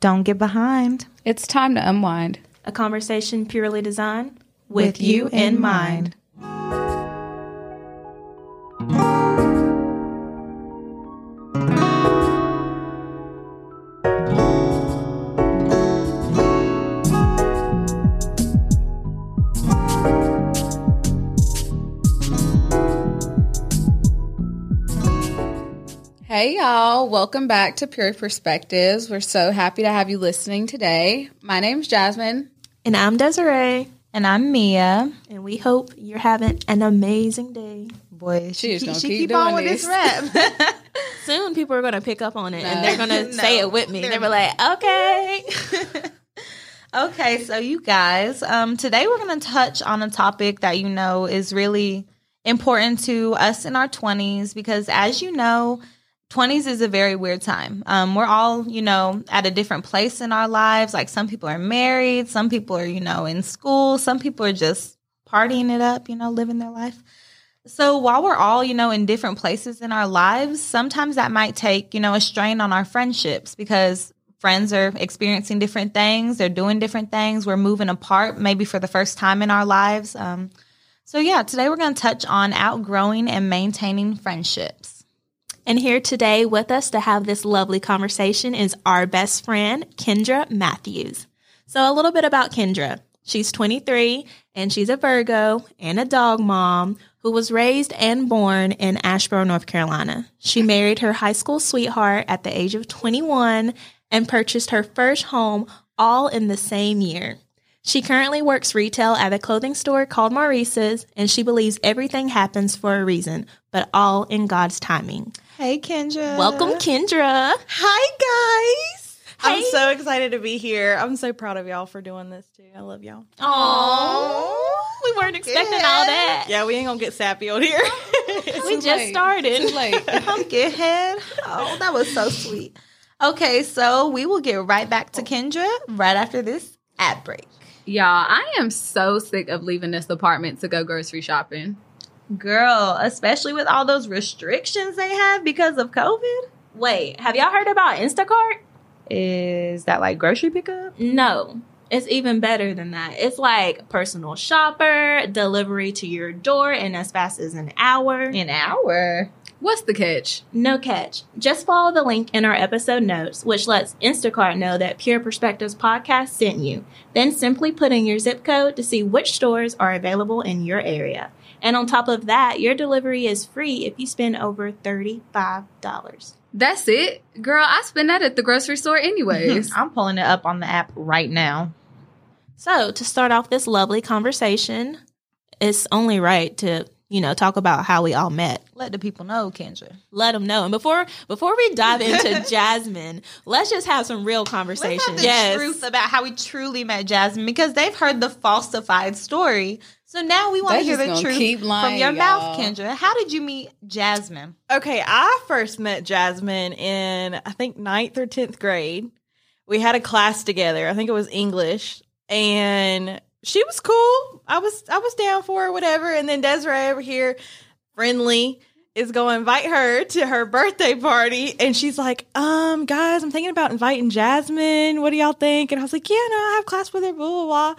Don't get behind. It's time to unwind. A conversation purely designed With you in mind. Hey, y'all. Welcome back to Pure Perspectives. We're so happy to have you listening today. My name's Jasmine. And I'm Desiree. And I'm Mia. And we hope you're having an amazing day. Boy, she, She's gonna she keep keep doing on with this. this rap. Soon people are going to pick up on it and they're going to No. say it with me. They're like, okay. okay, so you guys, um, today we're going to touch on a topic that you know is really important to us in our 20s because, as you know, 20s is a very weird time. Um, we're all, you know, at a different place in our lives. Like some people are married, some people are, you know, in school, some people are just partying it up, you know, living their life. So while we're all, you know, in different places in our lives, sometimes that might take, you know, a strain on our friendships because friends are experiencing different things, they're doing different things, we're moving apart maybe for the first time in our lives. Um, so yeah, today we're going to touch on outgrowing and maintaining friendships. And here today with us to have this lovely conversation is our best friend, Kendra Matthews. So, a little bit about Kendra. She's 23 and she's a Virgo and a dog mom who was raised and born in Asheboro, North Carolina. She married her high school sweetheart at the age of 21 and purchased her first home all in the same year. She currently works retail at a clothing store called Maurices, and she believes everything happens for a reason, but all in God's timing. Hey, Kendra. Welcome, Kendra. Hi guys. I'm so excited to be here. I'm so proud of y'all for doing this too. I love y'all. Oh, we weren't expecting all that. Yeah, we ain't gonna get sappy on here. We just late. started. Too late. Pumpkin head. Oh, that was so sweet. Okay, so we will get right back to Kendra right after this ad break. Y'all, I am so sick of leaving this apartment to go grocery shopping. Girl, especially with all those restrictions they have because of COVID. Wait, have y'all heard about Instacart? Is that like grocery pickup? No. It's even better than that. It's like personal shopper, delivery to your door in as fast as an hour. An hour. What's the catch? No catch. Just follow the link in our episode notes, which lets Instacart know that Pure Perspectives Podcast sent you. Then simply put in your zip code to see which stores are available in your area. And on top of that, your delivery is free if you spend over $35. That's it. Girl, I spend that at the grocery store anyways. I'm pulling it up on the app right now. So, to start off this lovely conversation, it's only right to, you know, talk about how we all met. Let the people know, Kendra. Let them know. And before before we dive into Jasmine, let's just have some real Let's conversation. have the truth about how we truly met Jasmine because they've heard the falsified story. So now we want to hear the truth keep lying, from your y'all. mouth, Kendra. How did you meet Jasmine? okay, I first met Jasmine in I think ninth or tenth grade. We had a class together. I think it was English, and she was cool. I was I was down for her, whatever. And then Desiree over here, friendly, is going to invite her to her birthday party, and she's like, "Um, guys, I'm thinking about inviting Jasmine. What do y'all think?" And I was like, "Yeah, no, I have class with her." Blah blah blah.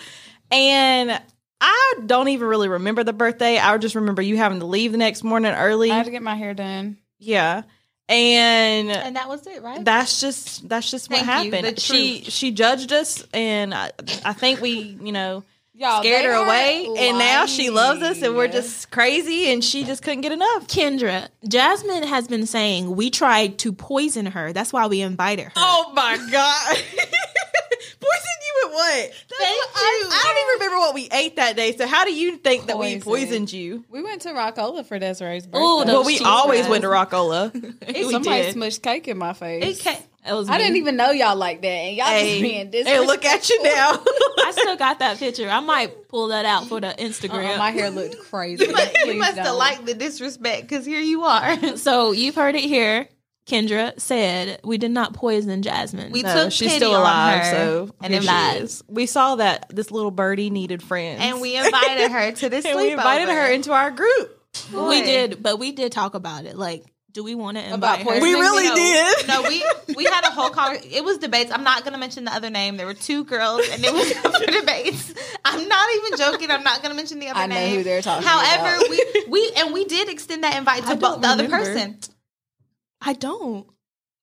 And I don't even really remember the birthday. I just remember you having to leave the next morning early. I had to get my hair done. yeah, and And that was it, right? that's just that's just what Thank you, happened. the She truth. she judged us, and I, I think we you know Y'all, scared her are away, and now she loves us, and we're just crazy, and she just couldn't get enough. Kendra, Jasmine has been saying we tried to poison her. That's why we invited her. Oh my god. Poison you with what? That's Thank what- I, you. I don't even remember what we ate that day. So how do you think that we poisoned you? We went to Rockola for Desiree's birthday. Ooh, those Well, we always fries. went to Rockola. Somebody did. smushed cake in my face. it came, It was I me. didn't even know y'all like that, and y'all hey, just being this. hey, look at you now. I still got that picture. I might pull that out for the Instagram. Uh-uh, my hair looked crazy. you must, you must have liked the disrespect because here you are. So you've heard it here. Kendra said we did not poison Jasmine. We No, took she's pity still on alive, her, so and here she is. We saw that this little birdie needed friends, and we invited her to this and we invited her into our group. we did, but we did talk about it. Like Do we want to invite About her? poisoning We really no, did. No, we we had a whole conversation. It was debates. I'm not going to mention the other name. There were two girls, and it was for debates. I'm not even joking. I'm not going to mention the other I know name. who they're talking However, about. we we and we did extend that invite to don't both the other person. I don't.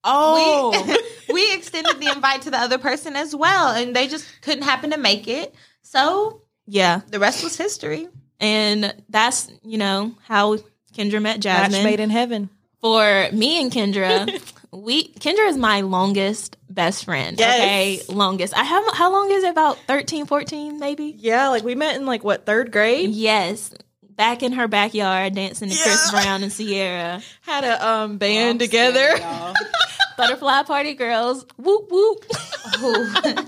Oh, We we extended the invite to the other person as well, and they just couldn't happen to make it. So Yeah, the rest was history. and that's you know how Kendra met match Jasmine. made in heaven. For me and Kendra, we Kendra is my longest best friend. Yes. Okay, longest. I have how long is it? About 13, 14 maybe. Yeah, like we met in like what third grade. Yes, back in her backyard dancing to Chris Brown and Ciara. Had a um band I'm together. scared. Butterfly Party Girls. Whoop whoop.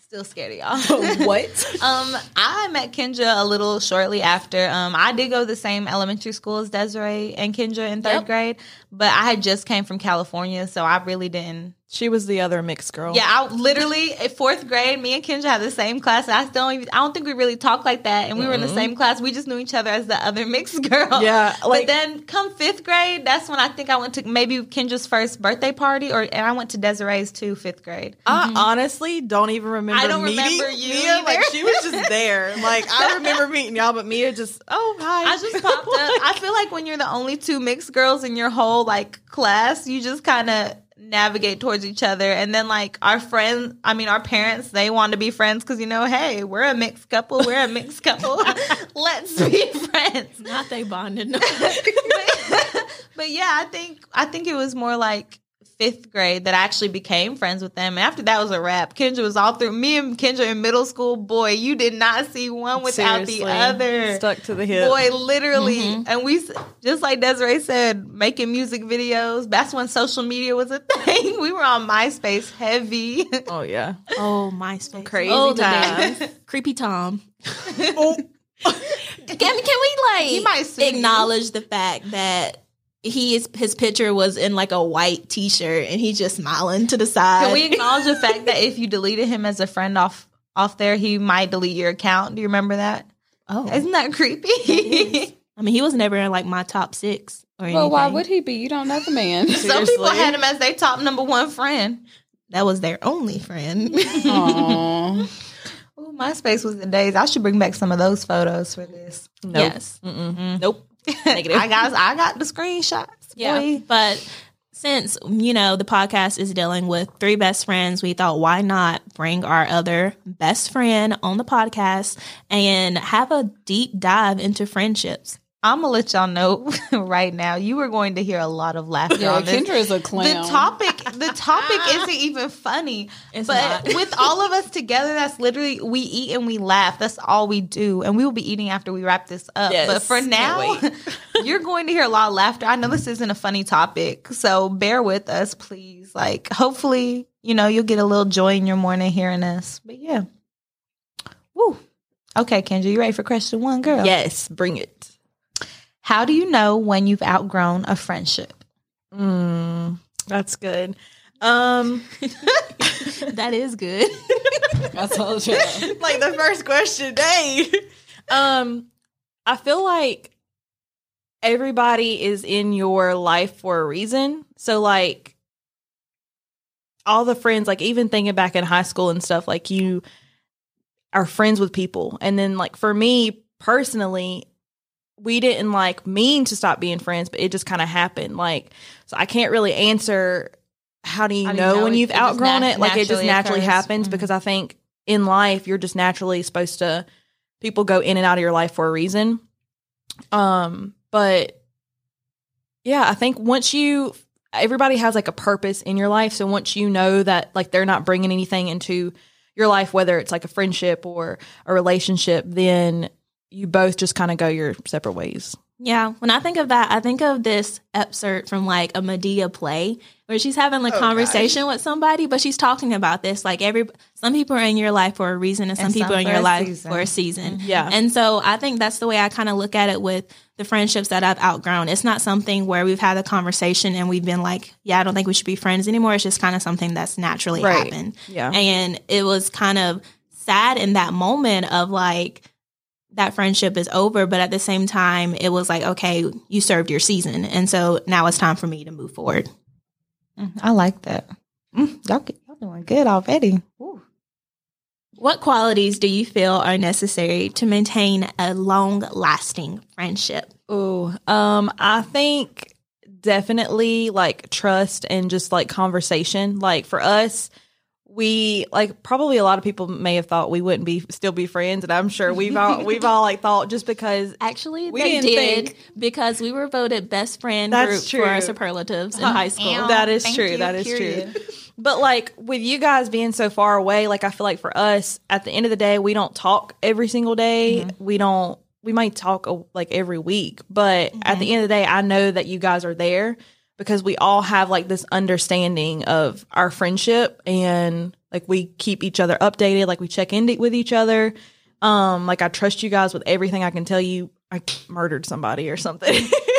Still scared of y'all. what? Um, I met Kendra a little shortly after. Um, I did go to the same elementary school as Desiree and Kendra in third Yep. grade, but I had just came from California, so I really didn't. She was the other mixed girl. Yeah, I literally in fourth grade, me and Kendra had the same class. And I still, don't even, I don't think we really talked like that, and we were in the same class. We just knew each other as the other mixed girl. Yeah, like- but then come fifth grade, that's when I think I went to maybe Kendra's first birthday party, or and I went to Desiree's too, fifth grade. I mm-hmm. honestly don't even remember. I don't meeting remember you Mia. Like she was just there. Like I remember meeting y'all, but Mia just oh hi. I just popped up. I feel like when you're the only two mixed girls in your whole like class, you just kind of navigate towards each other. And then like our friends, I mean our parents, they want to be friends because you know, hey, we're a mixed couple. We're a mixed couple. Let's be friends. Not they bonded. No. but, but yeah, I think I think it was more like fifth grade that I actually became friends with them. And after that was a wrap. Kendra was all through me and Kendra in middle school. Boy, you did not see one without Seriously. the other. stuck to the hip. Boy, literally. Mm-hmm. And we, just like Desiree said, making music videos. That's when social media was a thing. We were on MySpace heavy. Oh yeah. Oh, MySpace. Crazy oh, the times. Creepy Tom. Oh. Can, can we like He might sue you. acknowledge the fact that he is his picture was in like a white t-shirt and he's just smiling to the side. Can we acknowledge the fact that if you deleted him as a friend off off there, he might delete your account? Do you remember that? oh, Isn't that creepy? I mean, he was never in like my top six or anything. Well, why would he be? You don't know the man. Some people had him as their top number one friend. that was their only friend? Aw. Ooh, MySpace was the days. I should bring back some of those photos for this. Nope. Yes. Mm-mm. Mm-hmm. Nope. Negative. I got I got the screenshots. Yeah. boy. But since, you know, the podcast is dealing with three best friends, we thought why not bring our other best friend on the podcast and have a deep dive into friendships. I'm gonna let y'all know right now. You are going to hear a lot of laughter yeah, on this. Kendra is a clown. The topic, the topic isn't even funny. It's but not. with all of us together, that's literally we eat and we laugh. That's all we do, and we will be eating after we wrap this up. Yes, but for now, you're going to hear a lot of laughter. I know this isn't a funny topic, so bear with us, please. Like, hopefully, you know, you'll get a little joy in your morning hearing us. But yeah, woo. Okay, Kendra, you ready for question one, girl? Yes, bring it. How do you know when you've outgrown a friendship? Mm, that's good. Um, That is good. I told you. like the first question, dang. Um, I feel like everybody is in your life for a reason. So, like, all the friends, like, even thinking back in high school and stuff, like, you are friends with people. And then, like, for me personally, we didn't like mean to stop being friends, but it just kind of happened. Like, so I can't really answer how do you, How do you know, know when it- you've it outgrown nat- it? Like, it just naturally occurs? happens Mhm. because I think in life you're just naturally supposed to people go in and out of your life for a reason. Um, but yeah, I think once you everybody has like a purpose in your life, so once you know that like they're not bringing anything into your life whether it's like a friendship or a relationship, then you both just kind of go your separate ways. Yeah, when I think of that, I think of this excerpt from like a Madea play where she's having a conversation with somebody, but she's talking about this. Like every some people are in your life for a reason, and some And some people are in your life season. for a season. Yeah. and so I think that's the way I kind of look at it with the friendships that I've outgrown. It's not something where we've had a conversation and we've been like, "Yeah, I don't think we should be friends anymore." It's just kind of something that's naturally Right. happened. Yeah. and it was kind of sad in that moment of like that friendship is over, but at the same time, it was like, okay, you served your season. And so now it's time for me to move forward. Mm, I like that. Mm, y'all, y'all doing good already. Ooh. What qualities do you feel are necessary to maintain a long lasting friendship? Ooh, um, I think definitely like trust and just like conversation. Like for us, we like probably a lot of people may have thought we wouldn't be still be friends, and I'm sure we've all we've all like thought just because Actually, We they didn't did think- because we were voted best friend That's group for our true. superlatives in high school. Ew. that is true. you, that is period. true. But like with you guys being so far away, like I feel like for us, at the end of the day, we don't talk every single day. Mm-hmm. We don't. We might talk like every week, but at the mm-hmm. end of the day, I know that you guys are there because we all have like this understanding of our friendship and like we keep each other updated, like we check in with each other. Um, like I trust you guys with everything I can tell you. I murdered somebody or something.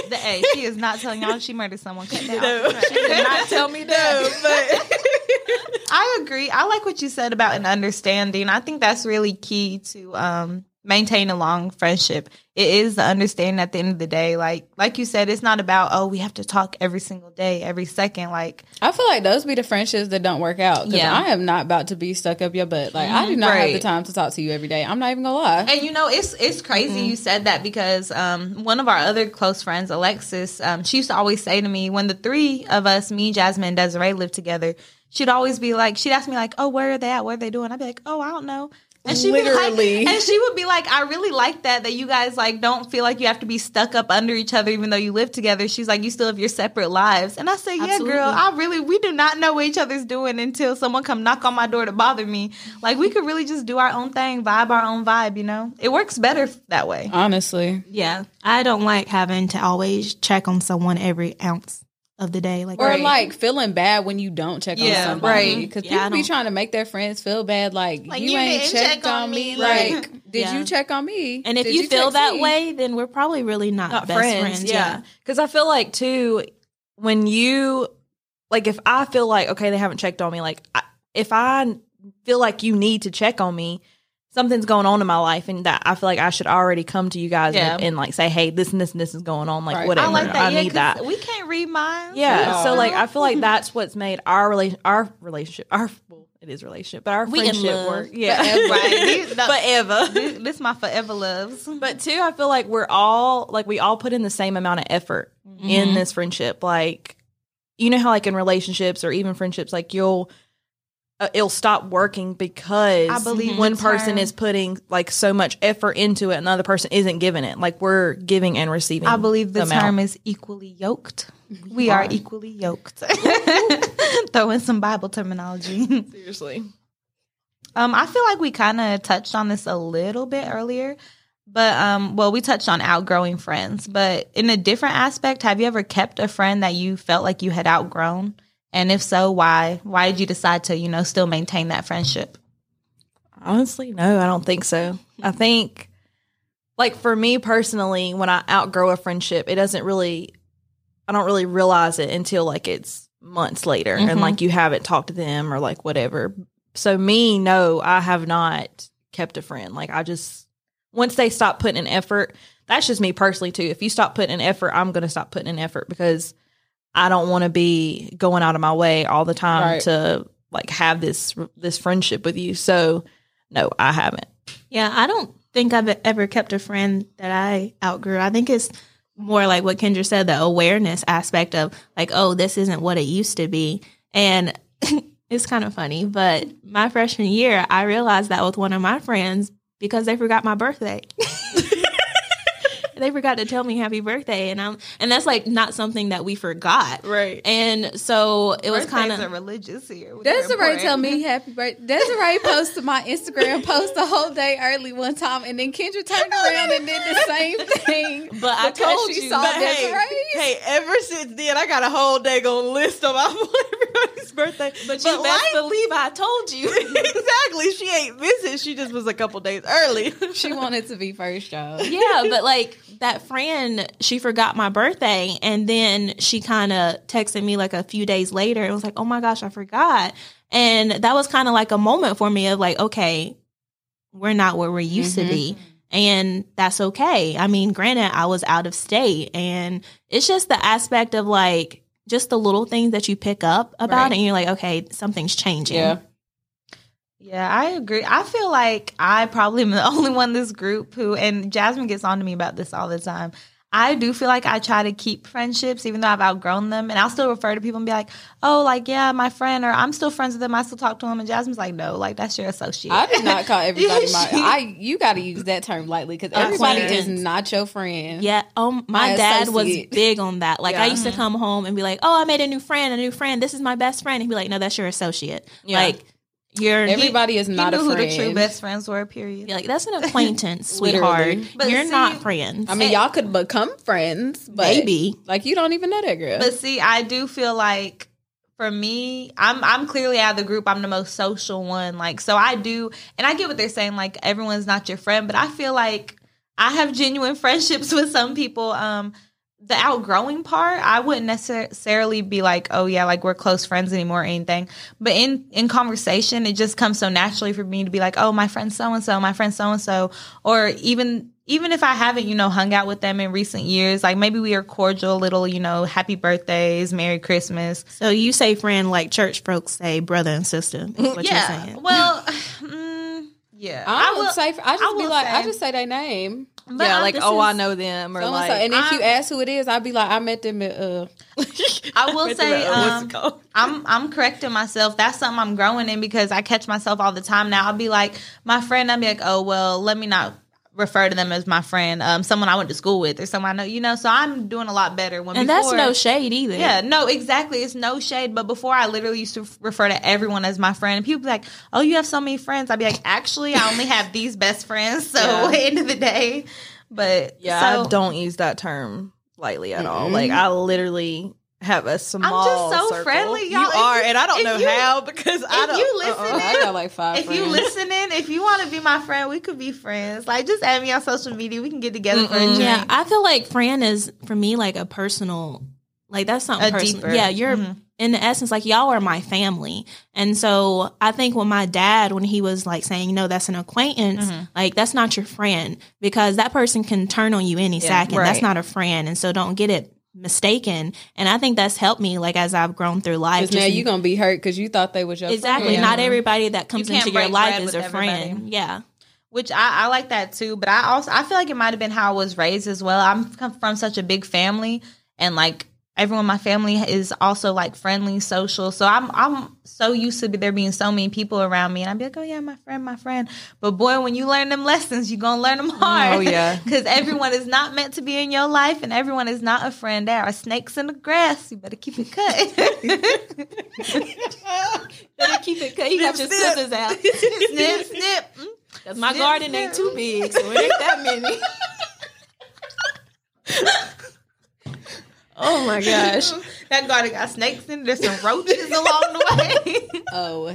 The A, she is not telling y'all she murdered someone. Cut that No. She did not tell me that. but I agree. I like what you said about an understanding. I think that's really key to um, maintain a long friendship. It is the understanding at the end of the day. Like like you said, it's not about oh we have to talk every single day, every second. Like I feel like those be the friendships that don't work out. Because Yeah. I am not about to be stuck up your butt. Like I do not have the time to talk to you every day. I'm not even gonna lie. And you know, it's it's crazy you said that because um, one of our other close friends, Alexis, um, she used to always say to me when the three of us, me, Jasmine, and Desiree, lived together, she'd always be like, she'd ask me like, "Oh, where are they at? What are they doing?" I'd be like, "Oh, I don't know." And she Literally. like, and she would be like, "I really like that that you guys like don't feel like you have to be stuck up under each other even though you live together." She's like, "You still have your separate lives," and I say, "Yeah, Absolutely. girl, I really we do not know what each other's doing until someone come knock on my door to bother me. Like we could really just do our own thing, vibe our own vibe, you know? It works better that way. Honestly. Yeah. I don't like having to always check on someone every ounce of the day. Like, Or Right. like feeling bad when you don't check Yeah, on somebody. right. Because Yeah, people be trying to make their friends feel bad. Like, Like, you, you ain't checked check on on me. me, Like, like- did Yeah. you check on me? and if Did you, feel that me? way, then we're probably really not, not best friends, friends. yeah because i feel like too when you like if i feel like okay they haven't checked on me like I, if i feel like you need to check on me something's going on in my life and that i feel like i should already come to you guys Yeah. and, and, like say hey this and this and this is going on like Right. whatever I like that. I yeah, need that We can't read minds. yeah so like i feel like that's what's made our relation our relationship our well it is relationship but our We friendship work yeah Right. Forever this, this my forever loves. but two, I feel like we're all like we all put in the same amount of effort in mm-hmm. this friendship. Like, you know how like in relationships or even friendships, like you'll uh, it'll stop working because I believe one person term- is putting like so much effort into it, and the other person isn't giving it. Like we're giving and receiving. I believe the amount. term is equally yoked. We are equally yoked. Throw in some Bible terminology. seriously. Um, I feel like we kind of touched on this a little bit earlier, but um, well, we touched on outgrowing friends. But in a different aspect, have you ever kept a friend that you felt like you had outgrown? And if so, why? Why did you decide to, you know, still maintain that friendship? Honestly, no, I don't think so. I think, like, for me personally, when I outgrow a friendship, it doesn't really, I don't really realize it until like it's months later and Mhm. like you haven't talked to them or like whatever. So, me, no, I have not kept a friend. Like, I just, once they stop putting an effort, that's just me personally too. If you stop putting an effort, I'm going to stop putting an effort because I don't want to be going out of my way all the time Right. to like have this this friendship with you. So, no, I haven't. Yeah, I don't think I've ever kept a friend that I outgrew. I think it's more like what Kendra said, the awareness aspect of like, oh, this isn't what it used to be. And it's kind of funny, but my freshman year, I realized that with one of my friends because they forgot my birthday. they forgot to tell me happy birthday and I'm and that's like not something that we forgot. Right. And so it was kind Birthdays are of religious here. which are Desiree important. tell me happy birthday. Desiree posted my Instagram post the whole day early one time, and then Kendra turned around and did the same thing. But I told she you. saw But Desiree. hey, ever since then, I got a whole day on list of everybody's birthday. but you best life- believe I told you. exactly. She ain't missing. She just was a couple days early. She wanted to be first, y'all. yeah, but like that friend, she forgot my birthday, and then she kind of texted me like a few days later and was like, "Oh my gosh, I forgot." And that was kind of like a moment for me of like, okay, we're not where we used to mm-hmm. be. And that's okay. I mean, granted, I was out of state and it's just the aspect of like just the little things that you pick up about Right. it and you're like, okay, something's changing. Yeah. Yeah, I agree. I feel like I probably am the only one in this group who, and Jasmine gets on to me about this all the time. I do feel like I try to keep friendships, even though I've outgrown them, and I'll still refer to people and be like, "Oh, like yeah, my friend," or "I'm still friends with them. I still talk to them. And Jasmine's like, "No, like that's your associate." I did not call everybody my. I you got to use that term lightly because everybody is not your friend. Yeah. Oh, my My dad was big on that. Like I used to come home and be like, "Oh, I made a new friend, a new friend. This is my best friend." And he'd be like, "No, that's your associate." Yeah. Like you're Everybody is He not knew a who friend. the true best friends were. Period. you're like that's an acquaintance, sweetheart. But you're see- not friends. I mean, y'all could become friends, but Maybe. like you don't even know that girl. But see, I do feel like for me, I'm I'm clearly out of the group. I'm the most social one. Like, so I do, and I get what they're saying. Like, everyone's not your friend, but I feel like I have genuine friendships with some people. Um, the outgrowing part, I wouldn't necessarily be like, oh yeah, like we're close friends anymore or anything. But in in conversation, it just comes so naturally for me to be like, oh, my friend so and so, my friend so and so, or even even if I haven't, you know, hung out with them in recent years, like maybe we are cordial, little, you know, happy birthdays, Merry Christmas. so you say friend like church folks say brother and sister. Is what you're yeah. saying. Well, mm, yeah. I, will would say I just I be will like I just say their name. But yeah, I- like this oh, I know them, or So and like so. And if you ask who it is, I'd be like, I met them at uh I will say, it- um. I'm I'm correcting myself. That's something I'm growing in because I catch myself all the time now. I'll be like, my friend, I'll be like, oh well, let me not refer to them as my friend, um, someone I went to school with or someone I know, you know. So I'm doing a lot better. When and that's no shade either. Yeah, no, exactly. It's no shade. But before, I literally used to refer to everyone as my friend. And people be like, "Oh, you have so many friends." I'd be like, "Actually, I only have these best friends." So, Yeah. end of the day, but Yeah, so, I don't use that term lightly at all. Like I literally have a small. I'm just so circle. friendly, y'all. You If are, you- and I don't know you- how because I if don't. If you listen uh-uh. I got like five if you friends. listening, if you want to be my friend, we could be friends. Like, just add me on social media. We can get together for a drink. Yeah, I feel like friend is for me like a personal, like that's something A personal. deeper. Yeah, you're Mhm. in the essence like y'all are my family, and so I think when my dad when he was like saying no, that's an acquaintance, Mhm. like that's not your friend because that person can turn on you any Yeah, second. That's not a friend, and so don't get it mistaken. And I think that's helped me like as I've grown through life. Because now just- you gonna be hurt because you thought they was your exactly friend. not everybody that comes can't into your life is a with friend. everybody. Yeah. which I, I like that too. But I also I feel like it might have been how I was raised as well. I'm from such a big family, and like everyone in my family is also like friendly, social. So I'm I'm so used to there being so many people around me, and I'd be like, oh yeah, my friend, my friend. But boy, when you learn them lessons, you gonna learn them hard. Oh, yeah. because everyone is not meant to be in your life, and everyone is not a friend. There are snakes in the grass. You better keep it cut. You better keep it cut. You got your scissors out. snip, snip. Mm. Cause my Snip, garden snip. ain't too big, so it ain't that many. Oh my gosh! That garden got snakes in. it. There's some roaches along the way. Oh,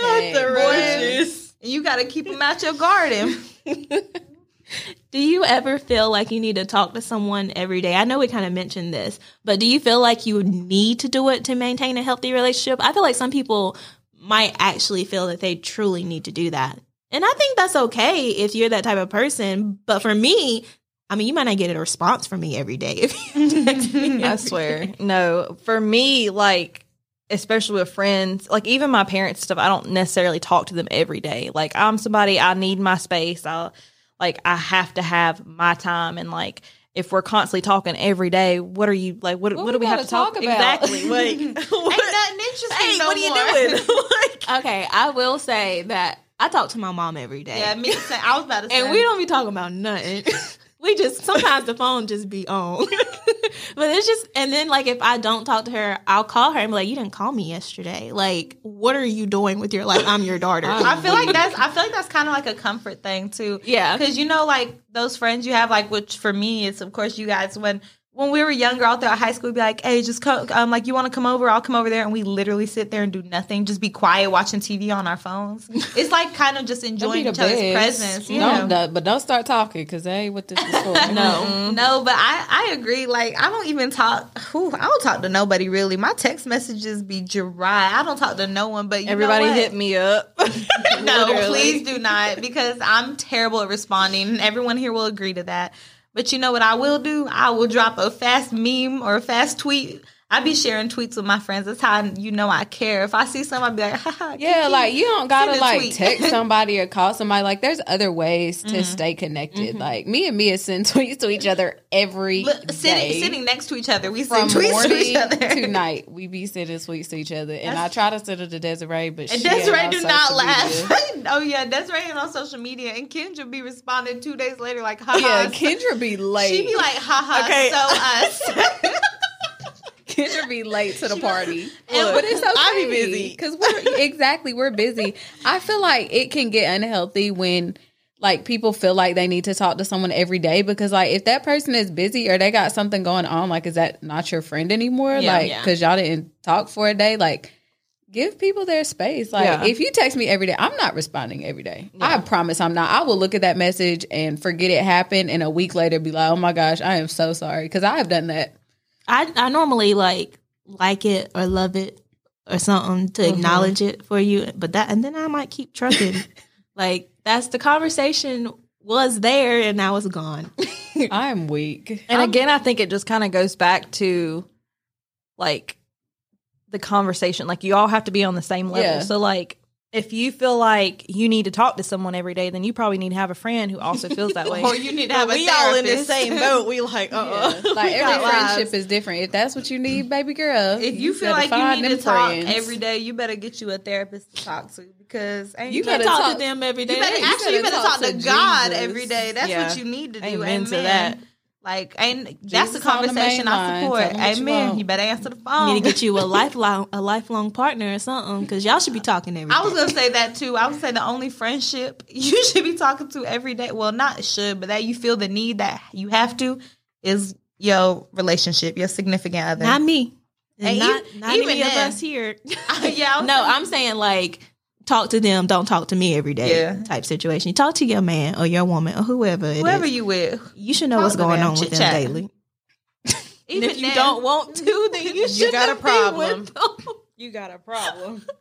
Not the roaches. You got to keep them out your garden. Do you ever feel like you need to talk to someone every day? I know we kind of mentioned this, but do you feel like you need to do it to maintain a healthy relationship? I feel like some people might actually feel that they truly need to do that. And I think that's okay if you're that type of person. But for me, I mean, you might not get a response from me every day if you text me. I swear, no. For me, like especially with friends, like even my parents stuff, I don't necessarily talk to them every day. Like I'm somebody I need my space. I like I have to have my time and like if we're constantly talking every day, what are you like? What What what, we do we have gotta talk, talk about? Exactly. Like, Ain't nothing interesting hey, no what are you more. doing? like, okay, I will say that I talk to my mom every day. Yeah, me. too. I was about to say. And we don't be talking about nothing. We just sometimes the phone just be on. but it's just and then like if I don't talk to her, I'll call her and be like, You didn't call me yesterday. Like, what are you doing with your life? I'm your daughter. I feel like that's. I feel like that's kind of like a comfort thing too. yeah. because you know, like those friends you have, like which for me, it's of course you guys when when we were younger, all throughout high school, we'd be like, "Hey, just come, um, like you want to come over? I'll come over there." And we literally sit there and do nothing, just be quiet, watching TV on our phones. It's like kind of just enjoying each the other's best. presence. You Don't- know? but don't start talking because ain't what this is for. No, no, but I I agree. Like I don't even talk. Whew, I don't talk to nobody really. My text messages be dry. I don't talk to no one. But you know Everybody hit me up. No, please do not because I'm terrible at responding. and Everyone here will agree to that. But you know what I will do? I will drop a fast meme or a fast tweet. I be sharing tweets with my friends. That's how you know I care. If I see something, I be like, Haha, Yeah, Kiki. like you don't gotta like tweet. text somebody or call somebody. Like there's other ways to mm-hmm. stay connected. Mm-hmm. Like me and Mia send tweets to each other every Look, sitting day. sitting next to each other. We from send tweets to each other. to night. We be sending tweets to each other, and I try to send it to Desiree, but And she ain't Desiree on do not social laugh. oh yeah, Desiree ain't on social media, and Kendra be responding two days later like, haha. Yeah, Kendra be late. She be like, haha, Okay. so us. Kendra be late to the party. Look, but it's okay. I be busy. because we're exactly we're busy. I feel like it can get unhealthy when like people feel like they need to talk to someone every day because like if that person is busy or they got something going on, like is that not your friend anymore? Yeah, like yeah. because y'all didn't talk for a day, like. Give people their space. Like Yeah. if you text me every day, I'm not responding every day. I promise I'm not. I will look at that message and forget it happened, and a week later be like, "Oh my gosh, I am so sorry," because I have done that. I I normally like like it or love it or something to mm-hmm. acknowledge it for you, but that and then I might keep trucking. like that's the conversation was there and now it's gone. I am weak. And again, I think it just kind of goes back to like the conversation. Like you all have to be on the same level. Yeah. So like if you feel like you need to talk to someone every day, then you probably need to have a friend who also feels that way. or you need to have a we all in the same boat. We like, uh, uh Like every friendship is different. If that's what you need, baby girl, If you feel better like you need to them talk friends. every day, you better get you a therapist to talk to because ain't You can't better talk, talk- to them every day. You better, you actually, you better better talk, talk to, to God every day. That's Yeah. what you need to do. Amen Amen, to that. Like, and that's the Jesus the conversation I support. What you Amen. You, better answer the phone. need to get you a lifelong a lifelong partner or something because y'all should be talking every day. I was gonna say that too. I would say the only friendship you should be talking to every day. Well, not should, but that you feel the need that you have to is your relationship, your significant other. not me. And And not, even- not even any of us here. yeah, no, saying- I'm saying like talk to them, don't talk to me every day Yeah. type situation. You talk to your man or your woman or whoever it whoever is. you with. You should know what's going on with them chit-chat. daily. Even if you don't want to, then you should got a problem. With them. you got a problem.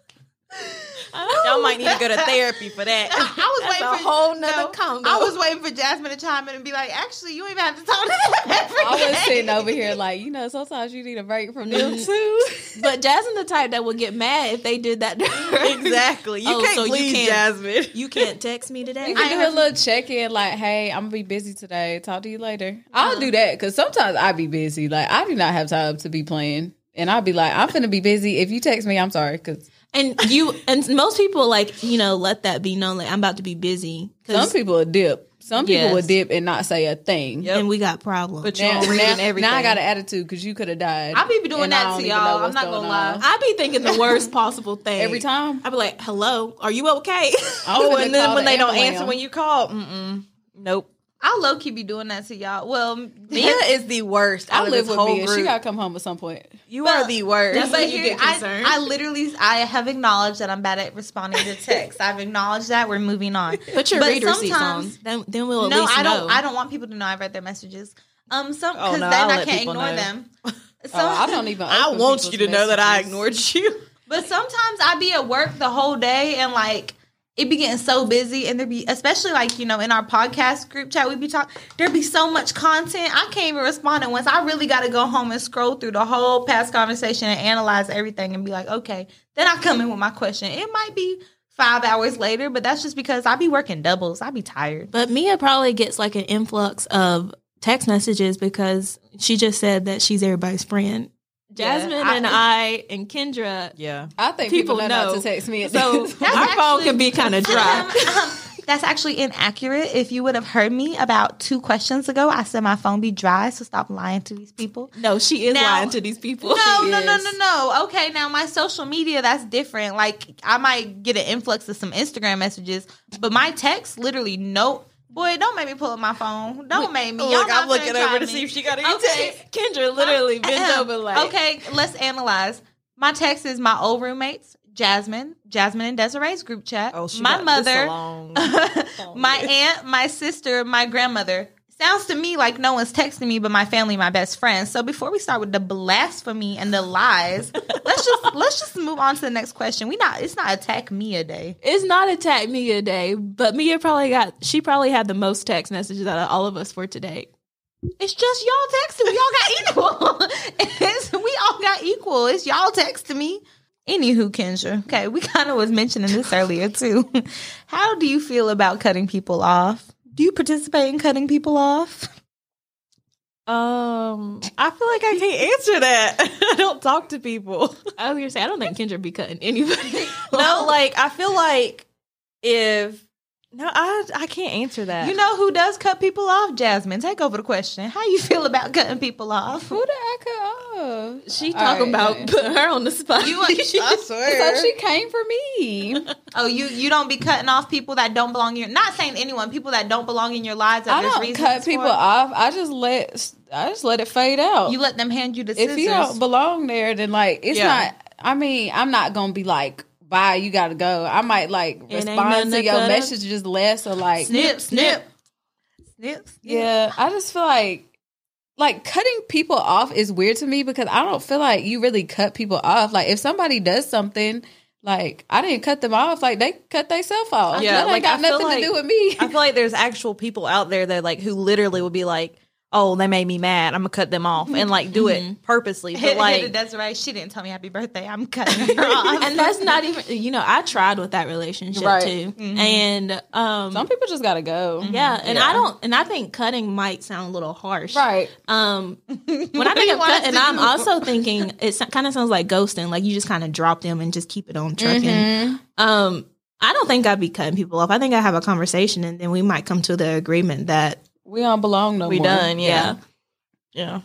Y'all might need to go to therapy for that. I was That's waiting a for whole nother no, combo. I was waiting for Jasmine to chime in and be like, "Actually, you ain't even have to talk to them I was day." sitting over here like, you know, sometimes you need a break from them mm. too. But Jasmine the type that would get mad if they did that exactly. You Oh, can't so you can't- Jasmine. You can't text me today. You can do a little check in, like, "Hey, I'm gonna be busy today. Talk to you later." I'll uh-huh. do that because sometimes I be busy. Like, I do not have time to be playing, and I'll be like, "I'm gonna be busy." If you text me, I'm sorry because And you and most people like you know let that be known like I'm about to be busy some people will dip. Some people Yes. will dip and not say a thing. Yep. and we got problems. But you Now, don't now- everything. now I got an attitude because you could have died. I be doing and that to y'all. I'm not going gonna on. lie. I be thinking the worst possible thing Every time? I be like, "Hello, are you okay?" Oh, and then when they don't answer answer when you call, mm-mm, nope. I low key be doing that to y'all. Well, Mia is the worst. I live this with Mia. group. She gotta come home at some point. you But- are the worst. That's but you here, get I, concerned. I literally, I have acknowledged that I'm bad at responding to texts. I've acknowledged that. We're moving on. Put your But read receipts on. Then, then we'll at no, least I don't. know. I don't want people to know I've read their messages. Um, some Oh, because no, then I'll I can't ignore know. them. So, Oh, I don't even. I want you to know that I ignored you. But sometimes I be at work the whole day and like it be getting so busy and there be especially like, you know, in our podcast group chat we be talking there be so much content. I can't even respond at once. I really gotta go home and scroll through the whole past conversation and analyze everything and be like, okay. Then I come in with my question. It might be five hours later, but that's just because I be working doubles. I be tired. But Mia probably gets like an influx of text messages because she just said that she's everybody's friend. Yeah, Jasmine I- and I and Kendra. Yeah. I think people, People know, not know. to text me. At So this our point. phone can be kind of Um, dry. um, that's actually inaccurate. If you would have heard me about two questions ago, I said my phone be dry, so stop lying to these people. No, she is Now- lying to these people. No, She no, no, is. no, no. Okay, now my social media that's different. Like I might get an influx of some Instagram messages, but my text literally no Boy, don't make me pull up my phone. Don't make me. Y'all Look, I'm looking over to me. see if she got any Okay. text. Kendra literally bent um, over like, okay, let's analyze. My text is my old roommates, Jasmine, Jasmine and Desiree's group chat. Oh, she my mother, my aunt, my sister, my grandmother. Sounds to me like no one's texting me, but my family, my best friends. So before we start with the blasphemy and the lies, let's just let's just move on to the next question. We not it's not attack me a day. it's not attack Mia day, but Mia probably got she probably had the most text messages out of all of us for today. It's just y'all texting. We all got equal. It's- we all got equal. It's y'all texting me. Anywho, Kendra. Okay, we kind of was mentioning this earlier too. How do you feel about cutting people off? Do you participate in cutting people off? Um, I feel like I can't answer that. I don't talk to people. I was gonna say I don't think Kendra be cutting anybody. no, like I feel like if no, I I can't answer that. You know who does cut people off? Jasmine, take over the question. How you feel about cutting people off? Who did I cut off? she All talking right, about then. putting her on the spot. You, I So she came for me. Oh, you you don't be cutting off people that don't belong in your. Not saying anyone, people that don't belong in your lives. That I there's don't reasons cut for. people off. I just let I just let it fade out. You let them hand you the scissors. if you don't belong there, then like it's Yeah. not. I mean, I'm not gonna be like, "Bye, you gotta go." I might like It ain't respond nothing to to your cut up. messages less or like, snip, snip, snip. snip. yeah. I just feel like like cutting people off is weird to me because I don't feel like you really cut people off. Like if somebody does something. Like I didn't cut them off. Like they cut themselves off. Yeah, that ain't like, got I feel nothing like- to do with me. I feel like there's actual people out there that like who literally would be like, "Oh, they made me mad. I'm gonna cut them off," and like do it purposely. But hit like, that's right. She didn't tell me happy birthday. I'm cutting her off. and that's not even you know I tried with that relationship Right. too, and um Some people just gotta go. yeah, and I don't, and I think cutting might sound a little harsh, Right. Um, when I think of cutting, I'm also thinking it kind of sounds like ghosting. Like you just kind of drop them and just keep it on trucking. Mhm. Um, I don't think I'd be cutting people off. I think I have a conversation and then we might come to the agreement that We don't belong no we more. done. yeah, Yeah, yeah.